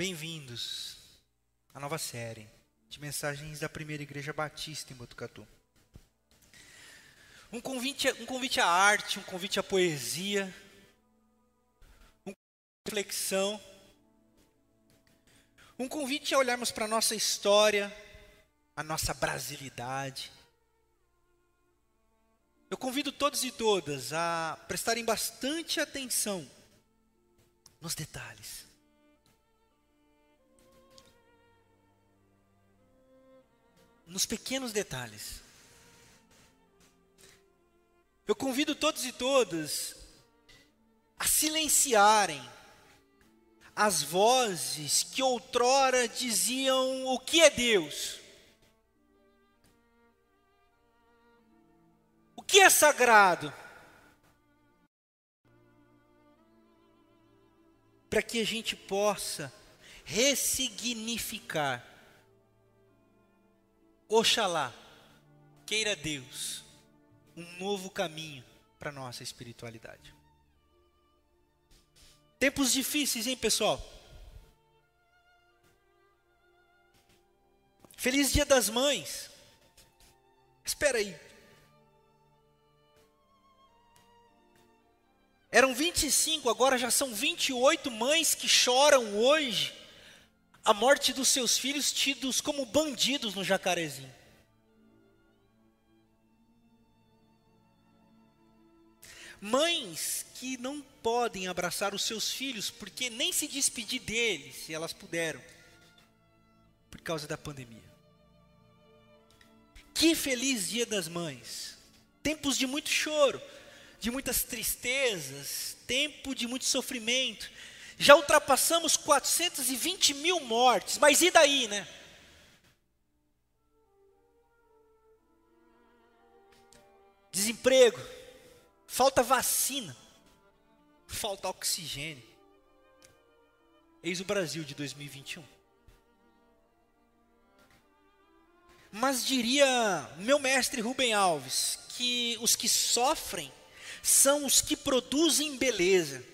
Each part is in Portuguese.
Bem-vindos à nova série de mensagens da Primeira Igreja Batista em Botucatu. Um convite, um convite à arte, um convite à poesia, um convite à reflexão, um convite a olharmos para a nossa história, a nossa brasilidade. Eu convido todos e todas a prestarem bastante atenção nos detalhes. Nos pequenos detalhes. Eu convido todos e todas a silenciarem as vozes que outrora diziam o que é Deus. O que é sagrado? Para que a gente possa ressignificar. Oxalá, queira Deus, um novo caminho para nossa espiritualidade. Tempos difíceis, hein, pessoal? Feliz Dia das Mães. Espera aí. Eram 25, agora já são 28 mães que choram hoje a morte dos seus filhos tidos como bandidos no Jacarezinho. Mães que não podem abraçar os seus filhos porque nem se despedir deles, se elas puderam, por causa da pandemia. Que feliz Dia das Mães! Tempos de muito choro, de muitas tristezas, tempo de muito sofrimento. Já ultrapassamos 420 mil mortes, mas e daí, né? Desemprego, falta vacina, falta oxigênio. Eis o Brasil de 2021. Mas diria meu mestre Rubem Alves que os que sofrem são os que produzem beleza.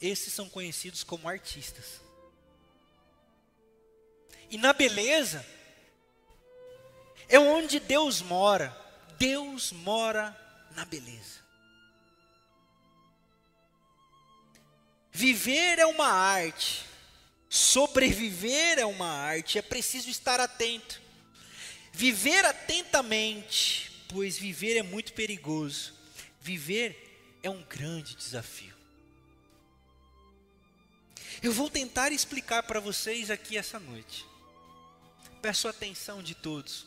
Esses são conhecidos como artistas. E na beleza é onde Deus mora. Deus mora na beleza. Viver é uma arte, sobreviver é uma arte, é preciso estar atento. Viver atentamente, pois viver é muito perigoso. Viver é um grande desafio. Eu vou tentar explicar para vocês aqui essa noite. Peço atenção de todos.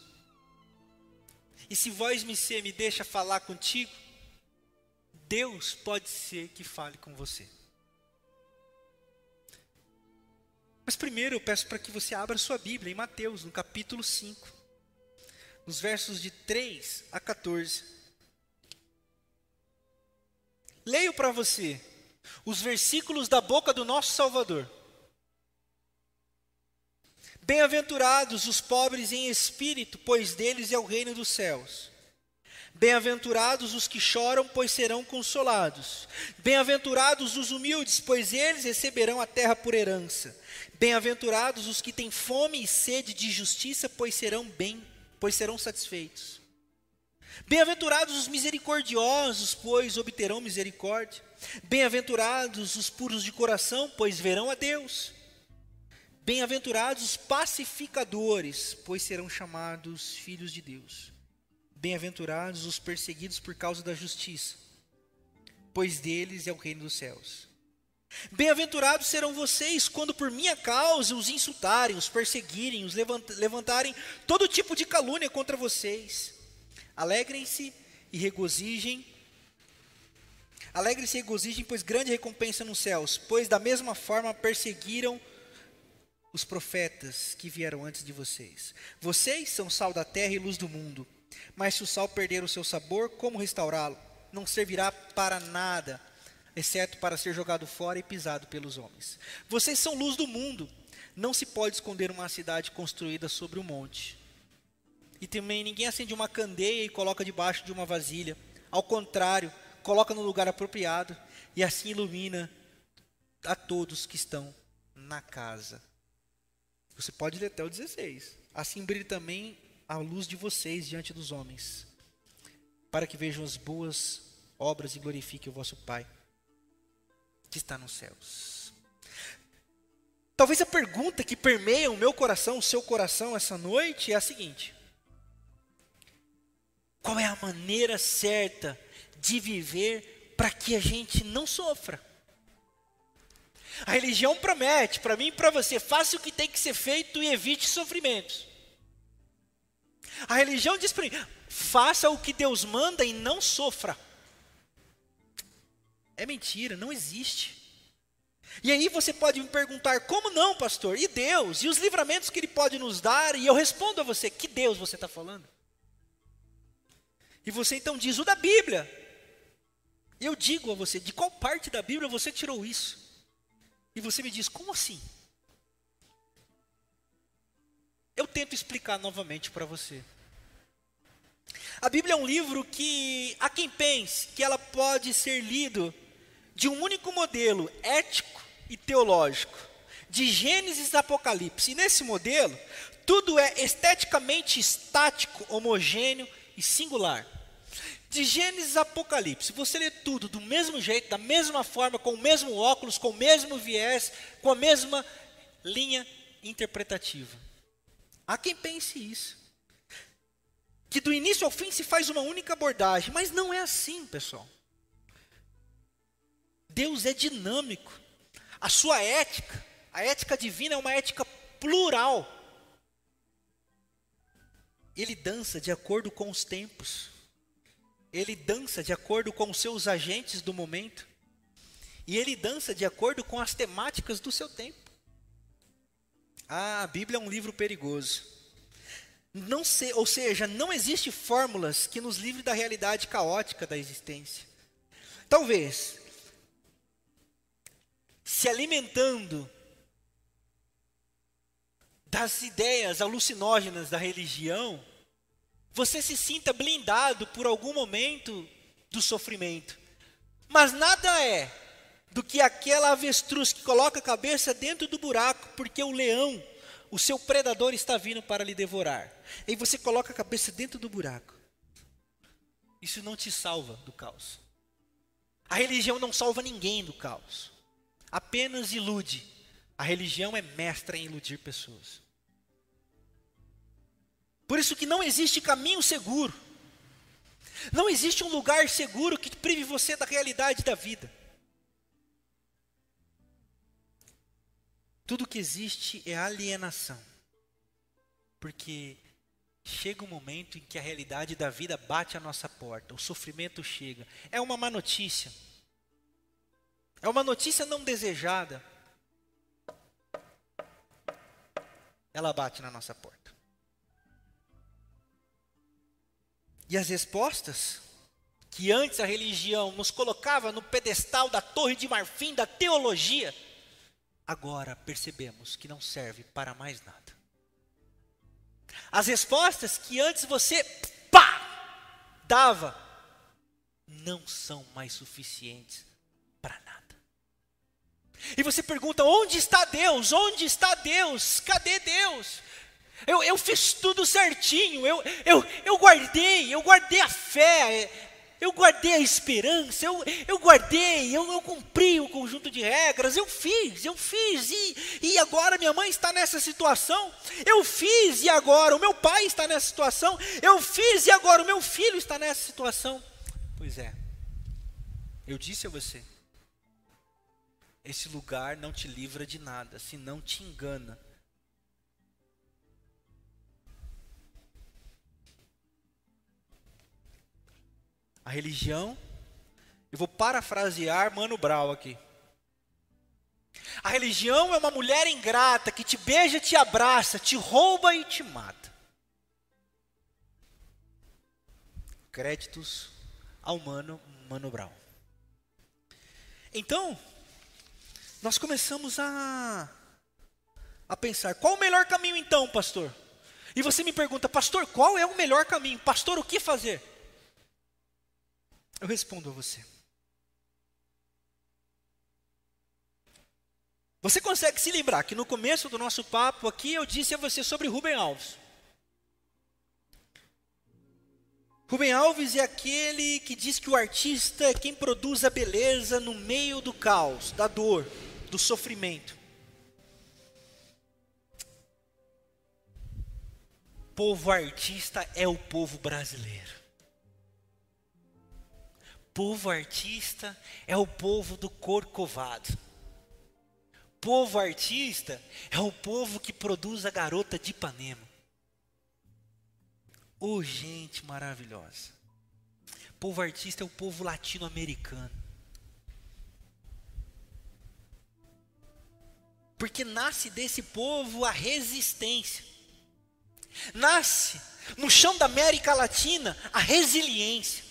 E se voz me ser me deixa falar contigo, Deus pode ser que fale com você. Mas primeiro eu peço para que você abra sua Bíblia em Mateus, no capítulo 5, nos versos de 3 a 14. Leio para você os versículos da boca do nosso Salvador. Bem-aventurados os pobres em espírito, pois deles é o reino dos céus. Bem-aventurados os que choram, pois serão consolados. Bem-aventurados os humildes, pois eles receberão a terra por herança. Bem-aventurados os que têm fome e sede de justiça, pois serão bem, pois serão satisfeitos. Bem-aventurados os misericordiosos, pois obterão misericórdia. Bem-aventurados os puros de coração, pois verão a Deus. Bem-aventurados os pacificadores, pois serão chamados filhos de Deus. Bem-aventurados os perseguidos por causa da justiça, pois deles é o reino dos céus. Bem-aventurados serão vocês quando por minha causa os insultarem, os perseguirem, os levantarem todo tipo de calúnia contra vocês. Alegrem-se e regozijem. Alegrem-se e regozijem, pois grande recompensa nos céus, pois da mesma forma perseguiram os profetas que vieram antes de vocês. Vocês são sal da terra e luz do mundo. Mas se o sal perder o seu sabor, como restaurá-lo? Não servirá para nada, exceto para ser jogado fora e pisado pelos homens. Vocês são luz do mundo. Não se pode esconder uma cidade construída sobre um monte. E também ninguém acende uma candeia e coloca debaixo de uma vasilha. Ao contrário, coloca no lugar apropriado e assim ilumina a todos que estão na casa. Você pode ler até o 16. Assim brilhe também a luz de vocês diante dos homens, para que vejam as boas obras e glorifiquem o vosso Pai que está nos céus. Talvez a pergunta que permeia o meu coração, o seu coração essa noite é a seguinte: Qual é a maneira certa de viver para que a gente não sofra? A religião promete para mim e para você: faça o que tem que ser feito e evite sofrimentos. A religião diz para mim: faça o que Deus manda e não sofra. É mentira, não existe. E aí você pode me perguntar: como não, pastor? E Deus? E os livramentos que Ele pode nos dar? E eu respondo a você: que Deus você está falando? E você então diz: o da Bíblia. Eu digo a você: de qual parte da Bíblia você tirou isso? E você me diz: como assim? Eu tento explicar novamente para você. A Bíblia é um livro que, há quem pense que ela pode ser lido de um único modelo ético e teológico, de Gênesis a Apocalipse. E nesse modelo, tudo é esteticamente estático, homogêneo e singular. De Gênesis a Apocalipse, você lê tudo do mesmo jeito, da mesma forma, com o mesmo óculos, com o mesmo viés, com a mesma linha interpretativa. Há quem pense isso. Que do início ao fim se faz uma única abordagem, mas não é assim, pessoal. Deus é dinâmico. A sua ética, a ética divina é uma ética plural. Ele dança de acordo com os tempos. Ele dança de acordo com os seus agentes do momento. E ele dança de acordo com as temáticas do seu tempo. Ah, a Bíblia é um livro perigoso. Não se, ou seja, não existe fórmulas que nos livre da realidade caótica da existência. Talvez, se alimentando das ideias alucinógenas da religião, você se sinta blindado por algum momento do sofrimento. Mas nada é do que aquela avestruz que coloca a cabeça dentro do buraco, porque o leão, o seu predador, está vindo para lhe devorar. E você coloca a cabeça dentro do buraco. Isso não te salva do caos. A religião não salva ninguém do caos. Apenas ilude. A religião é mestra em iludir pessoas. Por isso que não existe caminho seguro. Não existe um lugar seguro que prive você da realidade da vida. Tudo que existe é alienação. Porque chega um momento em que a realidade da vida bate à nossa porta, o sofrimento chega. É uma má notícia. É uma notícia não desejada. Ela bate na nossa porta. E as respostas que antes a religião nos colocava no pedestal da torre de marfim da teologia, agora percebemos que não serve para mais nada. As respostas que antes você pá, dava não são mais suficientes para nada. E você pergunta: onde está Deus? Onde está Deus? Cadê Deus? Eu, eu fiz tudo certinho, eu, eu, eu guardei, eu guardei a fé, eu guardei a esperança, eu, eu guardei, eu, eu cumpri o conjunto de regras, eu fiz, eu fiz, e, e agora minha mãe está nessa situação, eu fiz e agora o meu pai está nessa situação, eu fiz e agora o meu filho está nessa situação. Pois é, eu disse a você, esse lugar não te livra de nada, se não te engana. A religião, eu vou parafrasear Mano Brown aqui. A religião é uma mulher ingrata que te beija, te abraça, te rouba e te mata. Créditos ao Mano, Mano Brown. Então, nós começamos a, a pensar: qual o melhor caminho então, pastor? E você me pergunta, pastor, qual é o melhor caminho? Pastor, o que fazer? Eu respondo a você. Você consegue se lembrar que no começo do nosso papo aqui eu disse a você sobre Rubem Alves. Rubem Alves é aquele que diz que o artista é quem produz a beleza no meio do caos, da dor, do sofrimento. Povo artista é o povo brasileiro. Povo artista é o povo do corcovado. Povo artista é o povo que produz a garota de Ipanema. Ô oh, gente maravilhosa. Povo artista é o povo latino-americano. Porque nasce desse povo a resistência. Nasce no chão da América Latina a resiliência.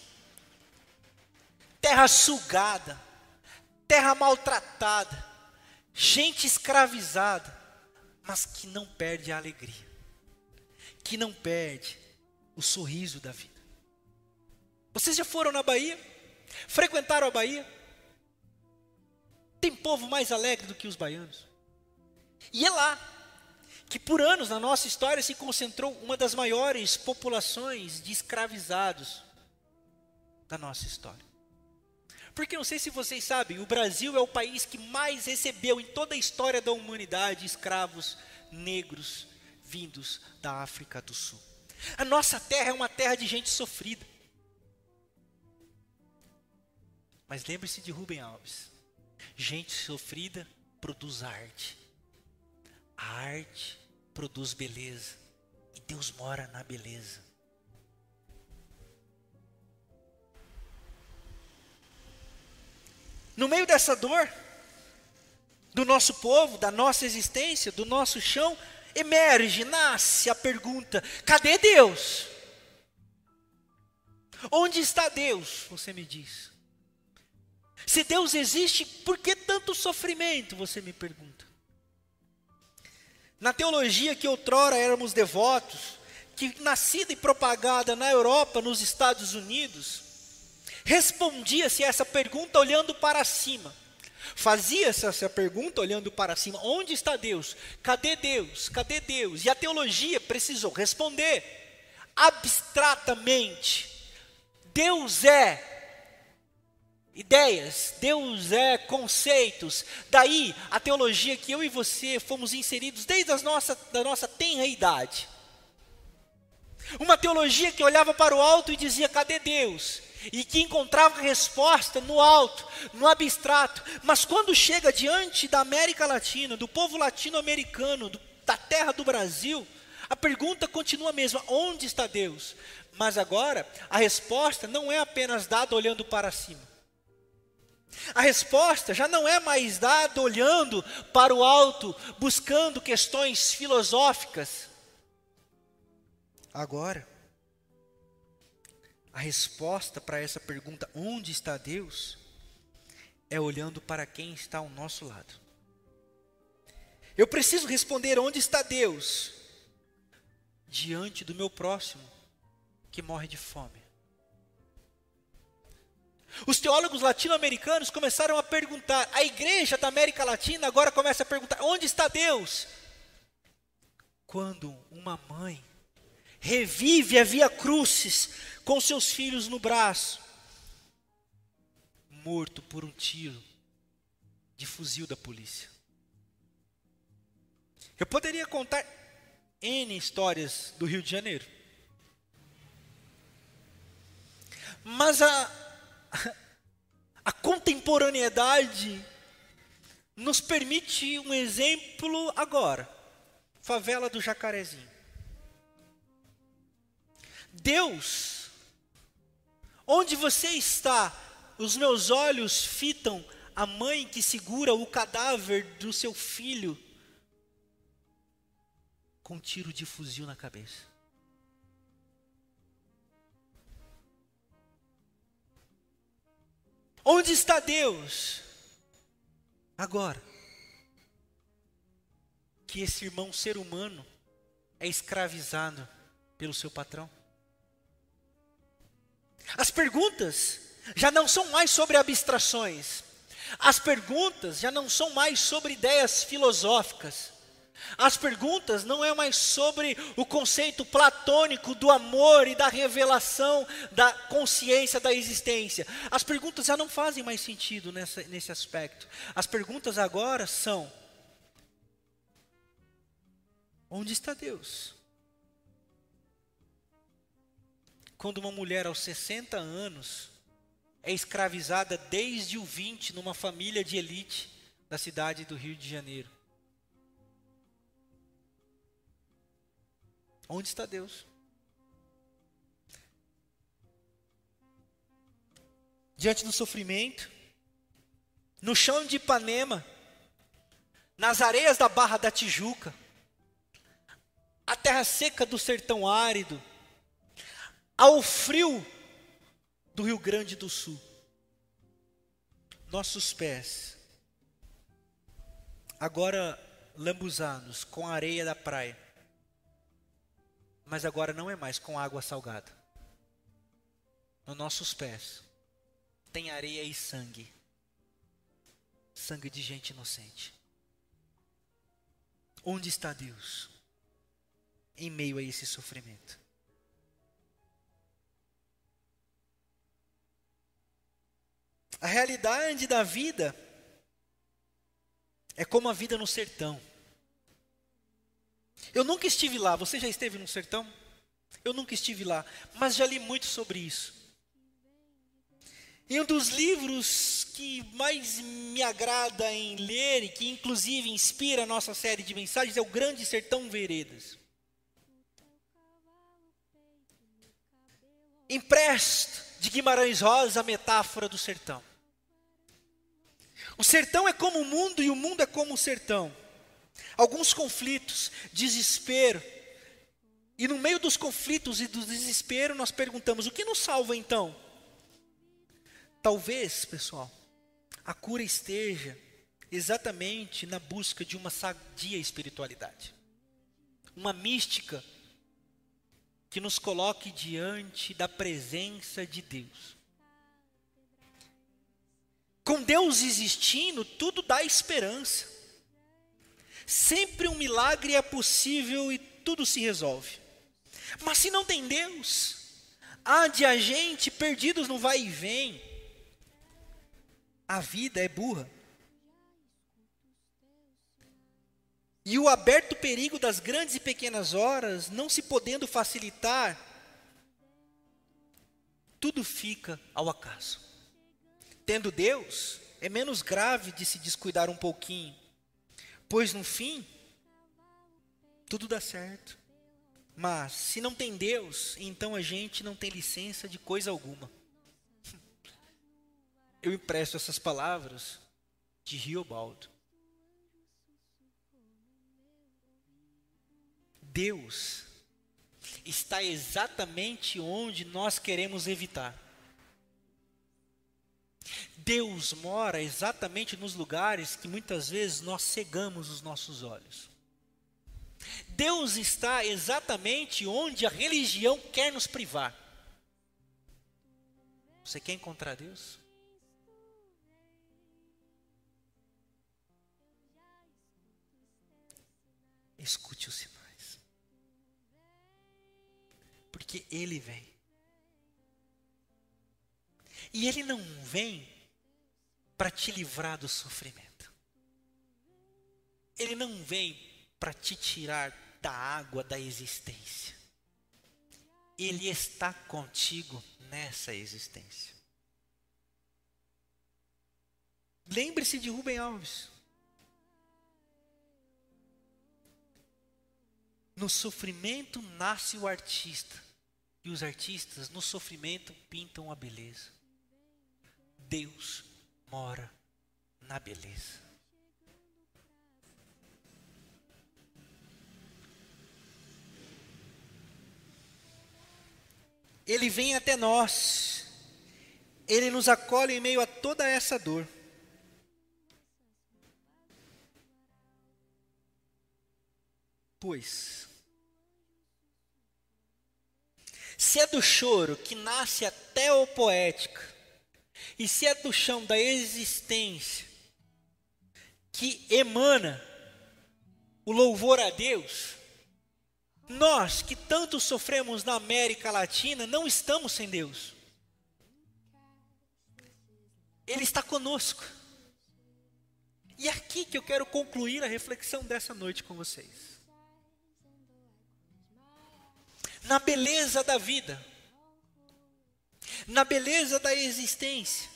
Terra sugada, terra maltratada, gente escravizada, mas que não perde a alegria, que não perde o sorriso da vida. Vocês já foram na Bahia? Frequentaram a Bahia? Tem povo mais alegre do que os baianos. E é lá que por anos na nossa história se concentrou uma das maiores populações de escravizados da nossa história. Porque não sei se vocês sabem, o Brasil é o país que mais recebeu em toda a história da humanidade escravos negros vindos da África do Sul. A nossa terra é uma terra de gente sofrida. Mas lembre-se de Rubem Alves. Gente sofrida produz arte. A arte produz beleza. E Deus mora na beleza. No meio dessa dor, do nosso povo, da nossa existência, do nosso chão, emerge, nasce a pergunta: cadê Deus? Onde está Deus? Você me diz. Se Deus existe, por que tanto sofrimento? Você me pergunta. Na teologia que outrora éramos devotos, que nascida e propagada na Europa, nos Estados Unidos, respondia-se essa pergunta olhando para cima. Fazia-se essa pergunta olhando para cima: onde está Deus? Cadê Deus? Cadê Deus? E a teologia precisou responder abstratamente: Deus é ideias, Deus é conceitos. Daí a teologia que eu e você fomos inseridos desde a nossa, da nossa tenra idade. Uma teologia que olhava para o alto e dizia: cadê Deus? E que encontrava resposta no alto, no abstrato, mas quando chega diante da América Latina, do povo latino-americano, da terra do Brasil, a pergunta continua a mesma: onde está Deus? Mas agora a resposta não é apenas dada olhando para cima. A resposta já não é mais dada olhando para o alto, buscando questões filosóficas. Agora, a resposta para essa pergunta, onde está Deus, é olhando para quem está ao nosso lado. Eu preciso responder onde está Deus diante do meu próximo que morre de fome. Os teólogos latino-americanos começaram a perguntar, a igreja da América Latina agora começa a perguntar: onde está Deus? Quando uma mãe revive a via crucis com seus filhos no braço, morto por um tiro de fuzil da polícia. Eu poderia contar N histórias do Rio de Janeiro. Mas a, a contemporaneidade nos permite um exemplo agora. Favela do Jacarezinho. Deus Onde você está? Os meus olhos fitam a mãe que segura o cadáver do seu filho com um tiro de fuzil na cabeça. Onde está Deus? Agora que esse irmão ser humano é escravizado pelo seu patrão. As perguntas já não são mais sobre abstrações. As perguntas já não são mais sobre ideias filosóficas. As perguntas não é mais sobre o conceito platônico do amor e da revelação da consciência da existência. As perguntas já não fazem mais sentido nessa, nesse aspecto. As perguntas agora são: onde está Deus? Quando uma mulher aos 60 anos é escravizada desde o 20 numa família de elite da cidade do Rio de Janeiro. Onde está Deus? Diante do sofrimento, no chão de Ipanema, nas areias da Barra da Tijuca, a terra seca do sertão árido, ao frio do Rio Grande do Sul. Nossos pés, agora lambuzados com a areia da praia, mas agora não é mais com água salgada. Nos nossos pés tem areia e sangue sangue de gente inocente. Onde está Deus em meio a esse sofrimento? A realidade da vida é como a vida no sertão. Eu nunca estive lá, você já esteve no sertão? Eu nunca estive lá, mas já li muito sobre isso. E um dos livros que mais me agrada em ler e que inclusive inspira a nossa série de mensagens é o Grande Sertão Veredas. Empresto de Guimarães Rosa a metáfora do sertão. O sertão é como o mundo e o mundo é como o sertão. Alguns conflitos, desespero. E no meio dos conflitos e do desespero, nós perguntamos: o que nos salva então? Talvez, pessoal, a cura esteja exatamente na busca de uma sadia espiritualidade, uma mística que nos coloque diante da presença de Deus. Com Deus existindo, tudo dá esperança. Sempre um milagre é possível e tudo se resolve. Mas se não tem Deus, há de a gente perdidos no vai e vem. A vida é burra. E o aberto perigo das grandes e pequenas horas, não se podendo facilitar, tudo fica ao acaso. Tendo Deus, é menos grave de se descuidar um pouquinho, pois no fim, tudo dá certo. Mas, se não tem Deus, então a gente não tem licença de coisa alguma. Eu empresto essas palavras de Riobaldo. Deus está exatamente onde nós queremos evitar. Deus mora exatamente nos lugares que muitas vezes nós cegamos os nossos olhos. Deus está exatamente onde a religião quer nos privar. Você quer encontrar Deus? Escute os sinais. Porque Ele vem. E Ele não vem para te livrar do sofrimento. Ele não vem para te tirar da água da existência. Ele está contigo nessa existência. Lembre-se de Rubem Alves. No sofrimento nasce o artista. E os artistas, no sofrimento, pintam a beleza. Deus mora na beleza. Ele vem até nós, ele nos acolhe em meio a toda essa dor. Pois, se é do choro que nasce até o poética, e se é do chão da existência que emana o louvor a Deus, nós que tanto sofremos na América Latina não estamos sem Deus. Ele está conosco. E é aqui que eu quero concluir a reflexão dessa noite com vocês. Na beleza da vida, na beleza da existência,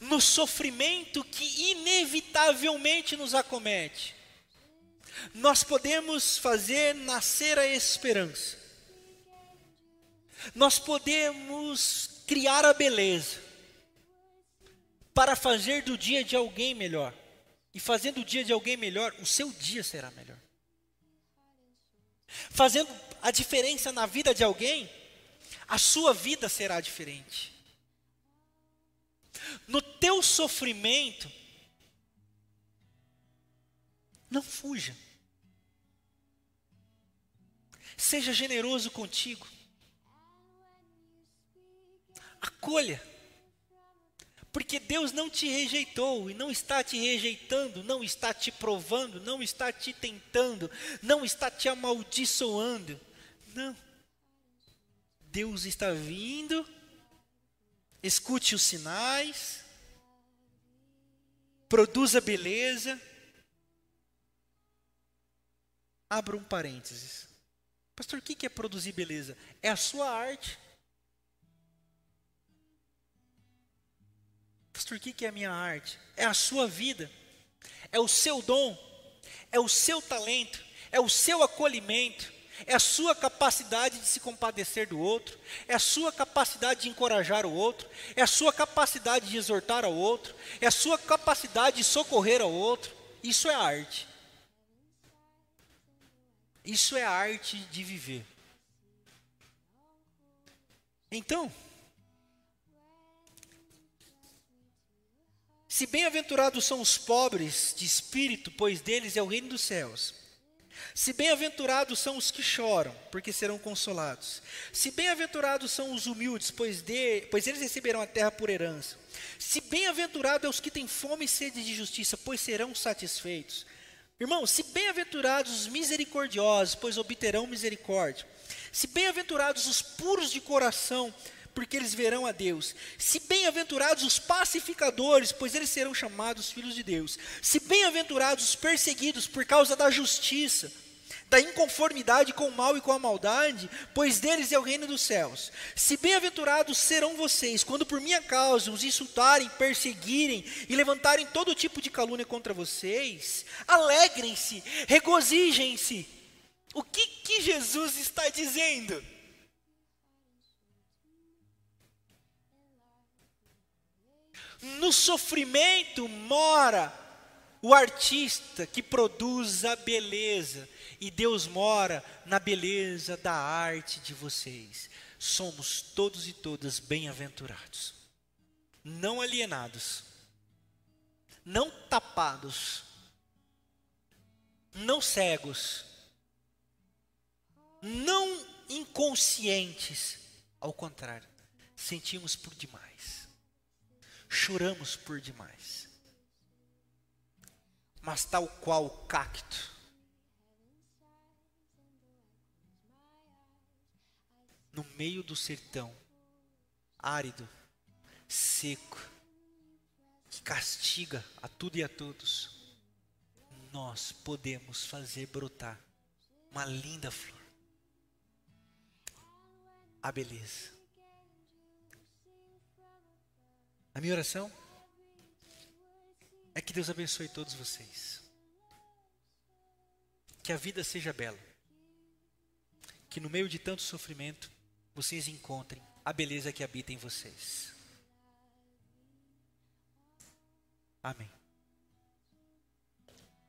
no sofrimento que inevitavelmente nos acomete, nós podemos fazer nascer a esperança. Nós podemos criar a beleza para fazer do dia de alguém melhor. E fazendo o dia de alguém melhor, o seu dia será melhor. Fazendo a diferença na vida de alguém, a sua vida será diferente. No teu sofrimento, não fuja. Seja generoso contigo. Acolha. Porque Deus não te rejeitou e não está te rejeitando, não está te provando, não está te tentando, não está te amaldiçoando. Não. Deus está vindo escute os sinais, produza beleza. Abra um parênteses. Pastor, o que é produzir beleza? É a sua arte. Pastor, o que é a minha arte? É a sua vida, é o seu dom, é o seu talento, é o seu acolhimento, é a sua capacidade de se compadecer do outro, é a sua capacidade de encorajar o outro, é a sua capacidade de exortar ao outro, é a sua capacidade de socorrer ao outro. Isso é arte. Isso é arte de viver. Então, se bem-aventurados são os pobres de espírito, pois deles é o reino dos céus. Se bem-aventurados são os que choram, porque serão consolados. Se bem-aventurados são os humildes, pois, de, pois eles receberão a terra por herança. Se bem-aventurados é os que têm fome e sede de justiça, pois serão satisfeitos. Irmão, se bem-aventurados os misericordiosos, pois obterão misericórdia. Se bem-aventurados os puros de coração, porque eles verão a Deus. Se bem-aventurados os pacificadores, pois eles serão chamados filhos de Deus. Se bem-aventurados os perseguidos por causa da justiça, da inconformidade com o mal e com a maldade, pois deles é o reino dos céus. Se bem-aventurados serão vocês, quando por minha causa os insultarem, perseguirem e levantarem todo tipo de calúnia contra vocês, alegrem-se, regozijem-se. O que, que Jesus está dizendo? No sofrimento mora o artista que produz a beleza, e Deus mora na beleza da arte de vocês. Somos todos e todas bem-aventurados, não alienados, não tapados, não cegos, não inconscientes, ao contrário, sentimos por demais choramos por demais. Mas tal qual o cacto, no meio do sertão, árido, seco, que castiga a tudo e a todos, nós podemos fazer brotar uma linda flor. A beleza. A minha oração é que Deus abençoe todos vocês. Que a vida seja bela. Que no meio de tanto sofrimento, vocês encontrem a beleza que habita em vocês. Amém.